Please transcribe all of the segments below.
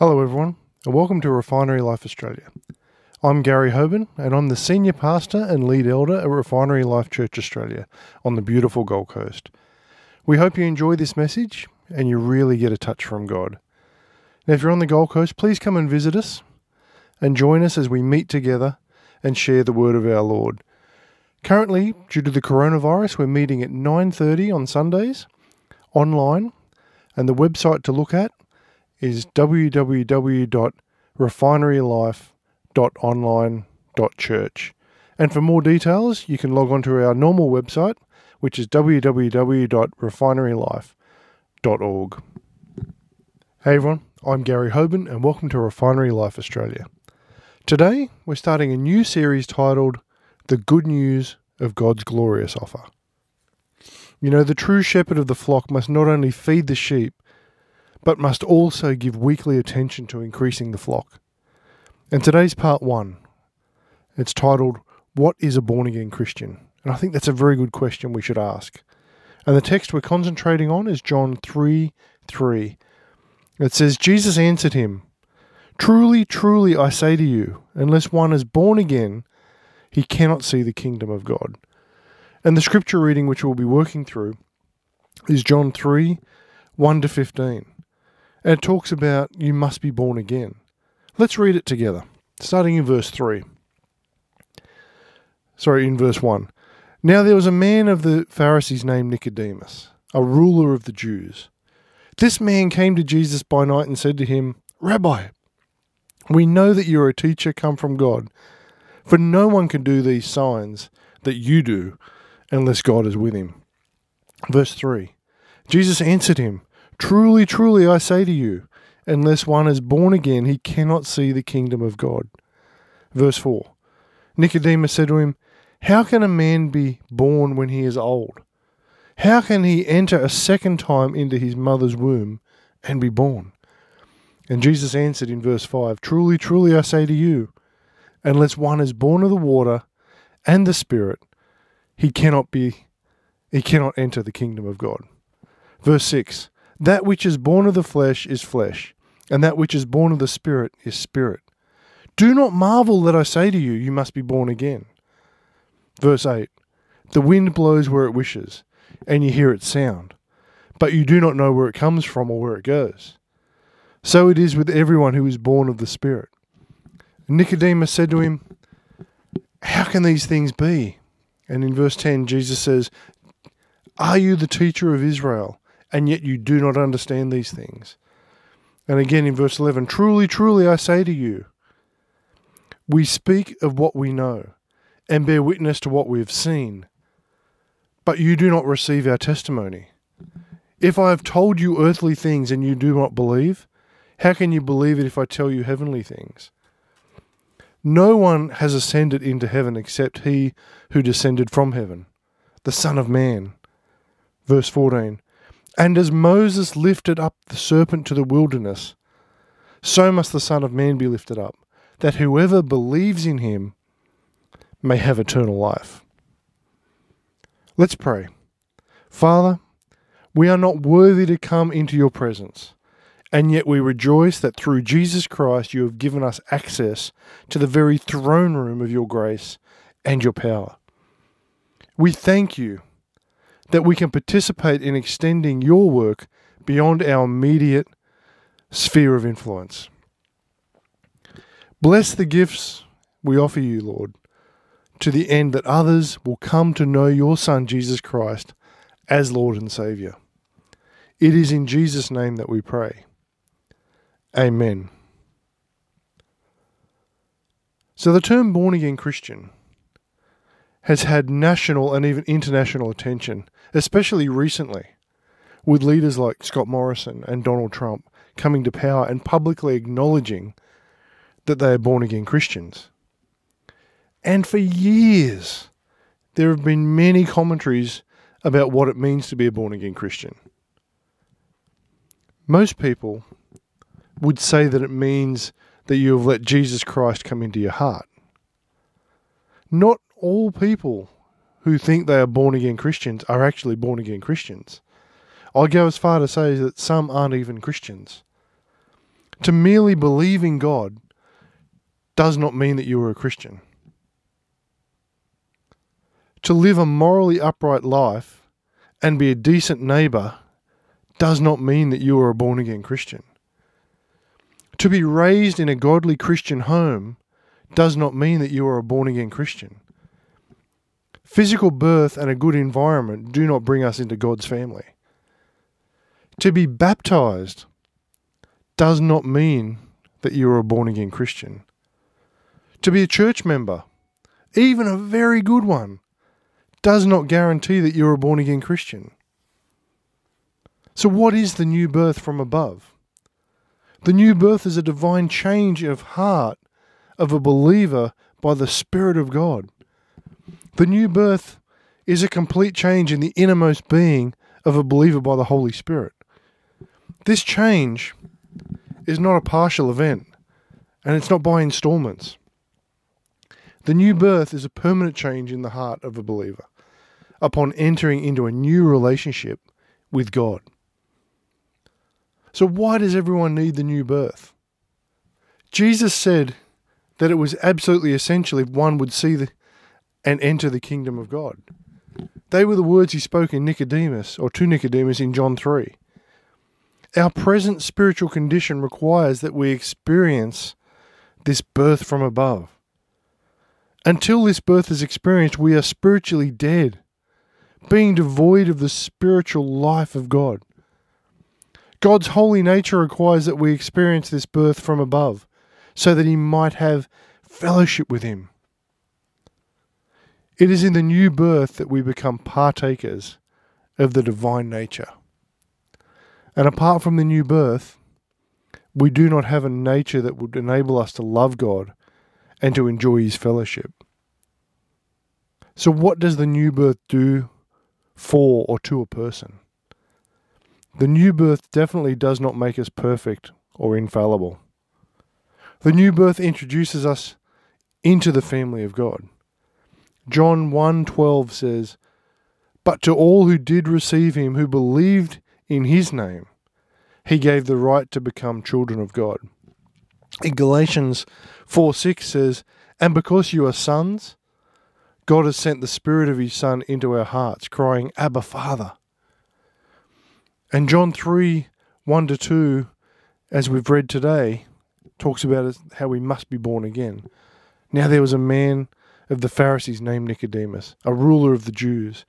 Hello, everyone, and welcome to Refinery Life Australia. I'm Gary Hoban, and I'm the senior pastor and lead elder at Refinery Life Church Australia on the beautiful Gold Coast. We hope you enjoy this message and you really get a touch from God. Now, if you're on the Gold Coast, please come and visit us and join us as we meet together and share the word of our Lord. Currently, due to the coronavirus, we're meeting at 9:30 on Sundays online, and the website to look at is www.refinerylife.online.church. And for more details, you can log on to our normal website, which is www.refinerylife.org. Hey everyone, I'm Gary Hoban, and welcome to Refinery Life Australia. Today, we're starting a new series titled The Good News of God's Glorious Offer. You know, the true shepherd of the flock must not only feed the sheep, but must also give weekly attention to increasing the flock. And today's part one. It's titled, What is a born again Christian? And I think that's a very good question we should ask. And the text we're concentrating on is John 3 3. It says, Jesus answered him, Truly, truly, I say to you, unless one is born again, he cannot see the kingdom of God. And the scripture reading which we'll be working through is John 3 1 to 15. And it talks about you must be born again. Let's read it together, starting in verse 3. Sorry, in verse 1. Now there was a man of the Pharisees named Nicodemus, a ruler of the Jews. This man came to Jesus by night and said to him, Rabbi, we know that you are a teacher come from God, for no one can do these signs that you do unless God is with him. Verse 3 Jesus answered him, Truly, truly, I say to you, unless one is born again, he cannot see the kingdom of God. Verse 4 Nicodemus said to him, How can a man be born when he is old? How can he enter a second time into his mother's womb and be born? And Jesus answered in verse 5 Truly, truly, I say to you, unless one is born of the water and the Spirit, he cannot be he cannot enter the kingdom of God. Verse 6 that which is born of the flesh is flesh, and that which is born of the Spirit is spirit. Do not marvel that I say to you, you must be born again. Verse 8 The wind blows where it wishes, and you hear its sound, but you do not know where it comes from or where it goes. So it is with everyone who is born of the Spirit. Nicodemus said to him, How can these things be? And in verse 10, Jesus says, Are you the teacher of Israel? And yet you do not understand these things. And again in verse 11 Truly, truly, I say to you, we speak of what we know and bear witness to what we have seen, but you do not receive our testimony. If I have told you earthly things and you do not believe, how can you believe it if I tell you heavenly things? No one has ascended into heaven except he who descended from heaven, the Son of Man. Verse 14 and as Moses lifted up the serpent to the wilderness, so must the Son of Man be lifted up, that whoever believes in him may have eternal life. Let's pray. Father, we are not worthy to come into your presence, and yet we rejoice that through Jesus Christ you have given us access to the very throne room of your grace and your power. We thank you that we can participate in extending your work beyond our immediate sphere of influence. Bless the gifts we offer you, Lord, to the end that others will come to know your Son, Jesus Christ, as Lord and Saviour. It is in Jesus' name that we pray. Amen. So, the term born again Christian has had national and even international attention, especially recently, with leaders like Scott Morrison and Donald Trump coming to power and publicly acknowledging that they are born again Christians. And for years, there have been many commentaries about what it means to be a born again Christian. Most people would say that it means that you have let Jesus Christ come into your heart. Not all people who think they are born again Christians are actually born again Christians. I go as far to say that some aren't even Christians. To merely believe in God does not mean that you are a Christian. To live a morally upright life and be a decent neighbour does not mean that you are a born again Christian. To be raised in a godly Christian home does not mean that you are a born again Christian. Physical birth and a good environment do not bring us into God's family. To be baptized does not mean that you are a born again Christian. To be a church member, even a very good one, does not guarantee that you're a born again Christian. So, what is the new birth from above? The new birth is a divine change of heart of a believer by the Spirit of God. The new birth is a complete change in the innermost being of a believer by the Holy Spirit. This change is not a partial event, and it's not by installments. The new birth is a permanent change in the heart of a believer upon entering into a new relationship with God. So, why does everyone need the new birth? Jesus said that it was absolutely essential if one would see the, and enter the kingdom of God. They were the words he spoke in Nicodemus, or to Nicodemus in John 3. Our present spiritual condition requires that we experience this birth from above. Until this birth is experienced, we are spiritually dead, being devoid of the spiritual life of God. God's holy nature requires that we experience this birth from above, so that He might have fellowship with Him. It is in the new birth that we become partakers of the divine nature. And apart from the new birth, we do not have a nature that would enable us to love God and to enjoy His fellowship. So, what does the new birth do for or to a person? The new birth definitely does not make us perfect or infallible. The new birth introduces us into the family of God. John 1:12 says, "But to all who did receive him, who believed in his name, he gave the right to become children of God." In Galatians 4:6 says, "And because you are sons, God has sent the spirit of his son into our hearts, crying, "Abba, Father." And John 3 1 to 2, as we've read today, talks about how we must be born again. Now there was a man of the Pharisees named Nicodemus, a ruler of the Jews.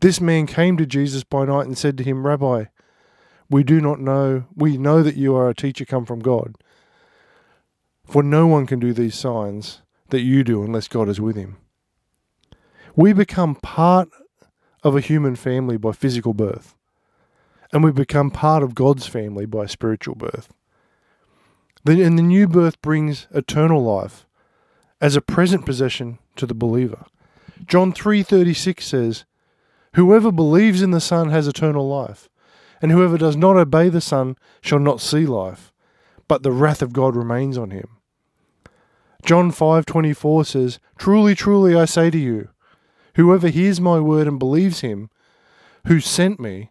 This man came to Jesus by night and said to him, Rabbi, we do not know, we know that you are a teacher come from God. For no one can do these signs that you do unless God is with him. We become part of a human family by physical birth and we become part of God's family by spiritual birth. And the new birth brings eternal life as a present possession to the believer. John 3:36 says, "Whoever believes in the Son has eternal life, and whoever does not obey the Son shall not see life, but the wrath of God remains on him." John 5:24 says, "Truly, truly I say to you, whoever hears my word and believes him who sent me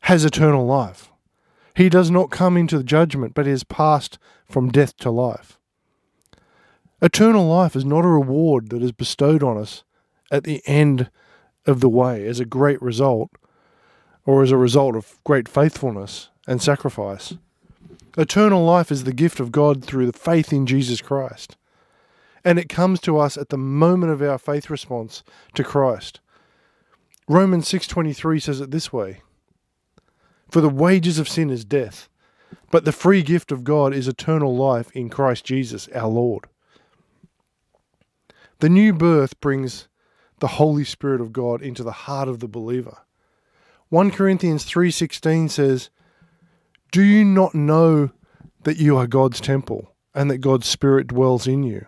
has eternal life. He does not come into judgment, but is passed from death to life. Eternal life is not a reward that is bestowed on us at the end of the way as a great result or as a result of great faithfulness and sacrifice. Eternal life is the gift of God through the faith in Jesus Christ. And it comes to us at the moment of our faith response to Christ. Romans 6:23 says it this way: for the wages of sin is death, but the free gift of God is eternal life in Christ Jesus our Lord. The new birth brings the Holy Spirit of God into the heart of the believer. 1 Corinthians 3:16 says, "Do you not know that you are God's temple and that God's spirit dwells in you?"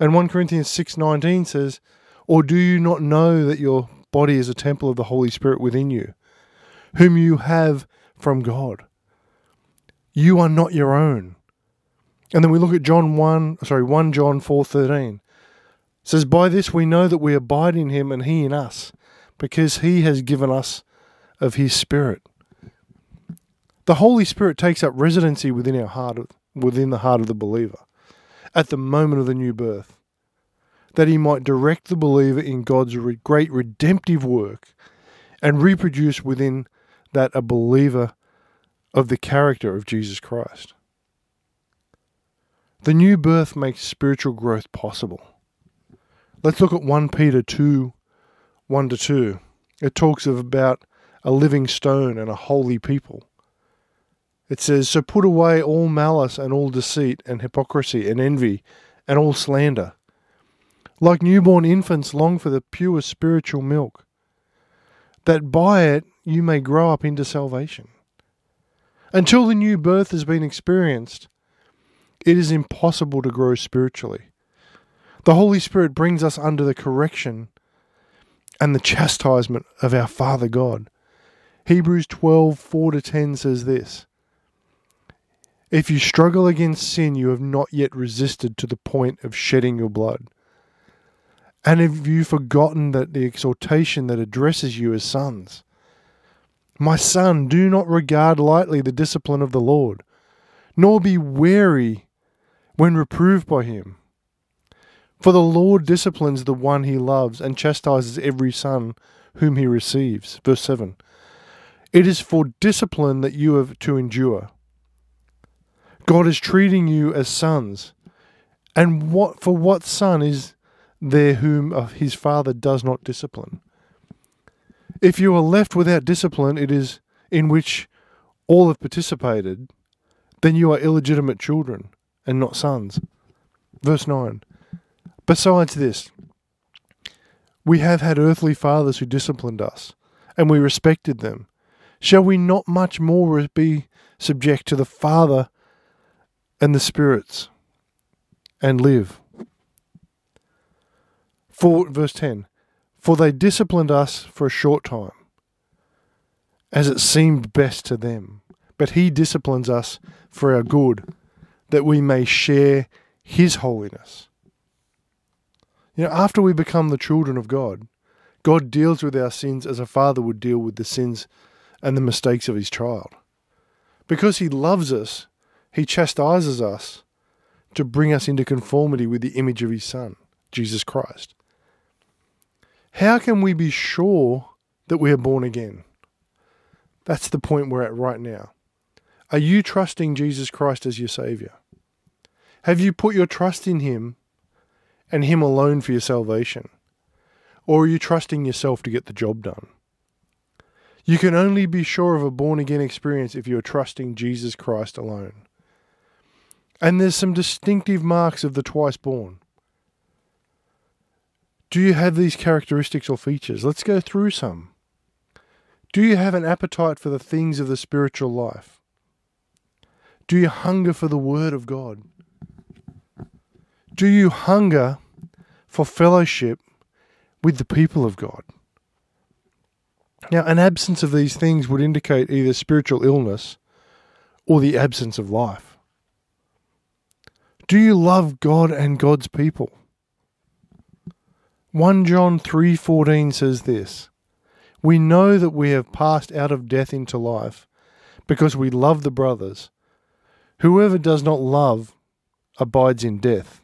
And 1 Corinthians 6:19 says, "Or do you not know that your body is a temple of the Holy Spirit within you, whom you have from God. You are not your own. And then we look at John 1, sorry, 1 John 4:13. Says by this we know that we abide in him and he in us because he has given us of his spirit. The Holy Spirit takes up residency within our heart, within the heart of the believer, at the moment of the new birth, that he might direct the believer in God's great redemptive work and reproduce within that a believer of the character of Jesus Christ. The new birth makes spiritual growth possible. Let's look at 1 Peter 2 1 to 2. It talks of about a living stone and a holy people. It says, So put away all malice and all deceit and hypocrisy and envy and all slander. Like newborn infants, long for the pure spiritual milk, that by it you may grow up into salvation. Until the new birth has been experienced, it is impossible to grow spiritually. The Holy Spirit brings us under the correction and the chastisement of our Father God. Hebrews 12 4 to 10 says this If you struggle against sin, you have not yet resisted to the point of shedding your blood. And have you forgotten that the exhortation that addresses you as sons? My son, do not regard lightly the discipline of the Lord, nor be weary when reproved by him. For the Lord disciplines the one he loves and chastises every son whom he receives. Verse 7. It is for discipline that you have to endure. God is treating you as sons. And what for what son is there whom his father does not discipline? If you are left without discipline, it is in which all have participated, then you are illegitimate children and not sons. Verse 9. Besides this, we have had earthly fathers who disciplined us, and we respected them. Shall we not much more be subject to the Father and the spirits and live? For verse 10 For they disciplined us for a short time, as it seemed best to them. But he disciplines us for our good, that we may share his holiness. You know, after we become the children of God, God deals with our sins as a father would deal with the sins and the mistakes of his child. Because he loves us, he chastises us to bring us into conformity with the image of his son, Jesus Christ. How can we be sure that we are born again? That's the point we're at right now. Are you trusting Jesus Christ as your Saviour? Have you put your trust in Him and Him alone for your salvation? Or are you trusting yourself to get the job done? You can only be sure of a born again experience if you are trusting Jesus Christ alone. And there's some distinctive marks of the twice born. Do you have these characteristics or features? Let's go through some. Do you have an appetite for the things of the spiritual life? Do you hunger for the Word of God? Do you hunger for fellowship with the people of God? Now, an absence of these things would indicate either spiritual illness or the absence of life. Do you love God and God's people? 1 John 3:14 says this: We know that we have passed out of death into life because we love the brothers. Whoever does not love abides in death.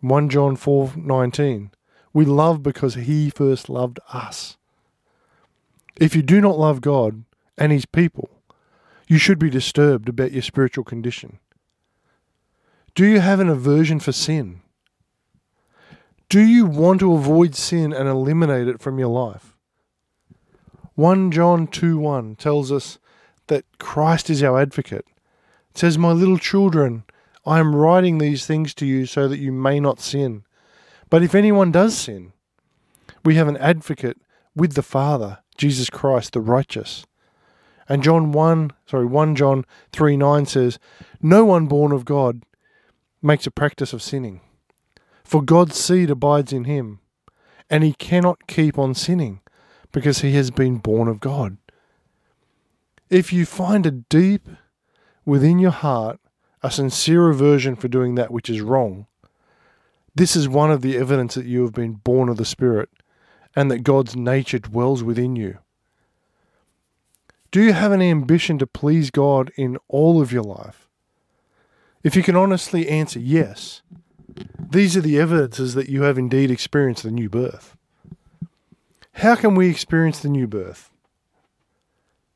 1 John 4:19 We love because he first loved us. If you do not love God and his people, you should be disturbed about your spiritual condition. Do you have an aversion for sin? Do you want to avoid sin and eliminate it from your life? 1 John 2 1 tells us that Christ is our advocate. It says, My little children, I am writing these things to you so that you may not sin. But if anyone does sin, we have an advocate with the Father, Jesus Christ the righteous. And John 1, sorry, 1 John 3 9 says, No one born of God makes a practice of sinning. For God's seed abides in him, and he cannot keep on sinning, because he has been born of God. If you find a deep within your heart a sincere aversion for doing that which is wrong, this is one of the evidence that you have been born of the Spirit and that God's nature dwells within you. Do you have an ambition to please God in all of your life? If you can honestly answer yes, these are the evidences that you have indeed experienced the new birth. How can we experience the new birth?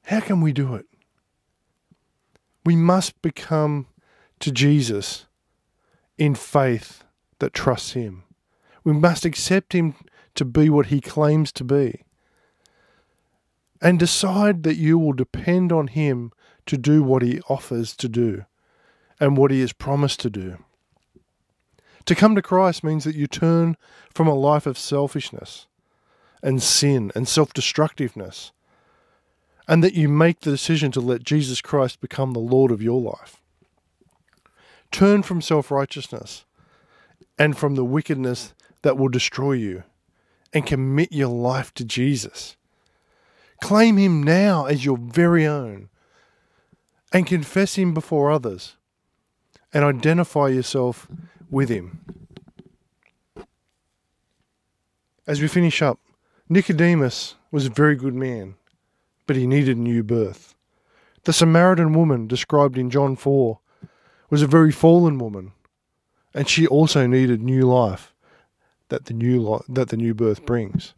How can we do it? We must become to Jesus in faith that trusts Him. We must accept Him to be what He claims to be. And decide that you will depend on Him to do what He offers to do and what He has promised to do. To come to Christ means that you turn from a life of selfishness and sin and self destructiveness, and that you make the decision to let Jesus Christ become the Lord of your life. Turn from self righteousness and from the wickedness that will destroy you, and commit your life to Jesus. Claim Him now as your very own, and confess Him before others, and identify yourself with Him. As we finish up, Nicodemus was a very good man, but he needed new birth. The Samaritan woman described in John 4 was a very fallen woman, and she also needed new life that the new li- that the new birth brings.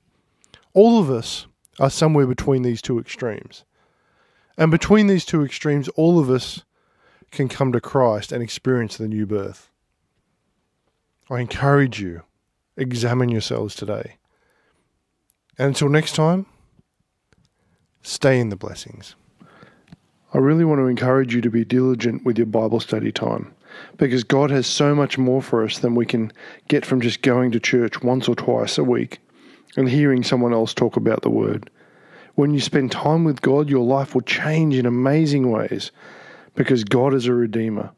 All of us are somewhere between these two extremes. And between these two extremes, all of us can come to Christ and experience the new birth. I encourage you, examine yourselves today. And until next time, stay in the blessings. I really want to encourage you to be diligent with your Bible study time because God has so much more for us than we can get from just going to church once or twice a week and hearing someone else talk about the Word. When you spend time with God, your life will change in amazing ways because God is a Redeemer.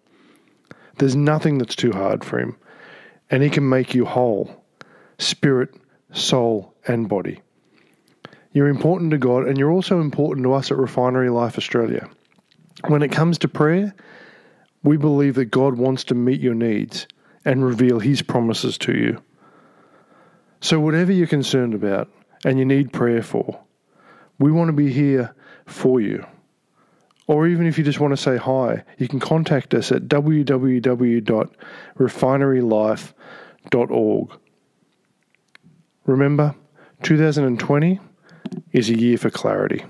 There's nothing that's too hard for Him, and He can make you whole spirit, soul, and body. You're important to God, and you're also important to us at Refinery Life Australia. When it comes to prayer, we believe that God wants to meet your needs and reveal His promises to you. So, whatever you're concerned about and you need prayer for, we want to be here for you. Or even if you just want to say hi, you can contact us at www.refinerylife.org. Remember, 2020 is a year for clarity.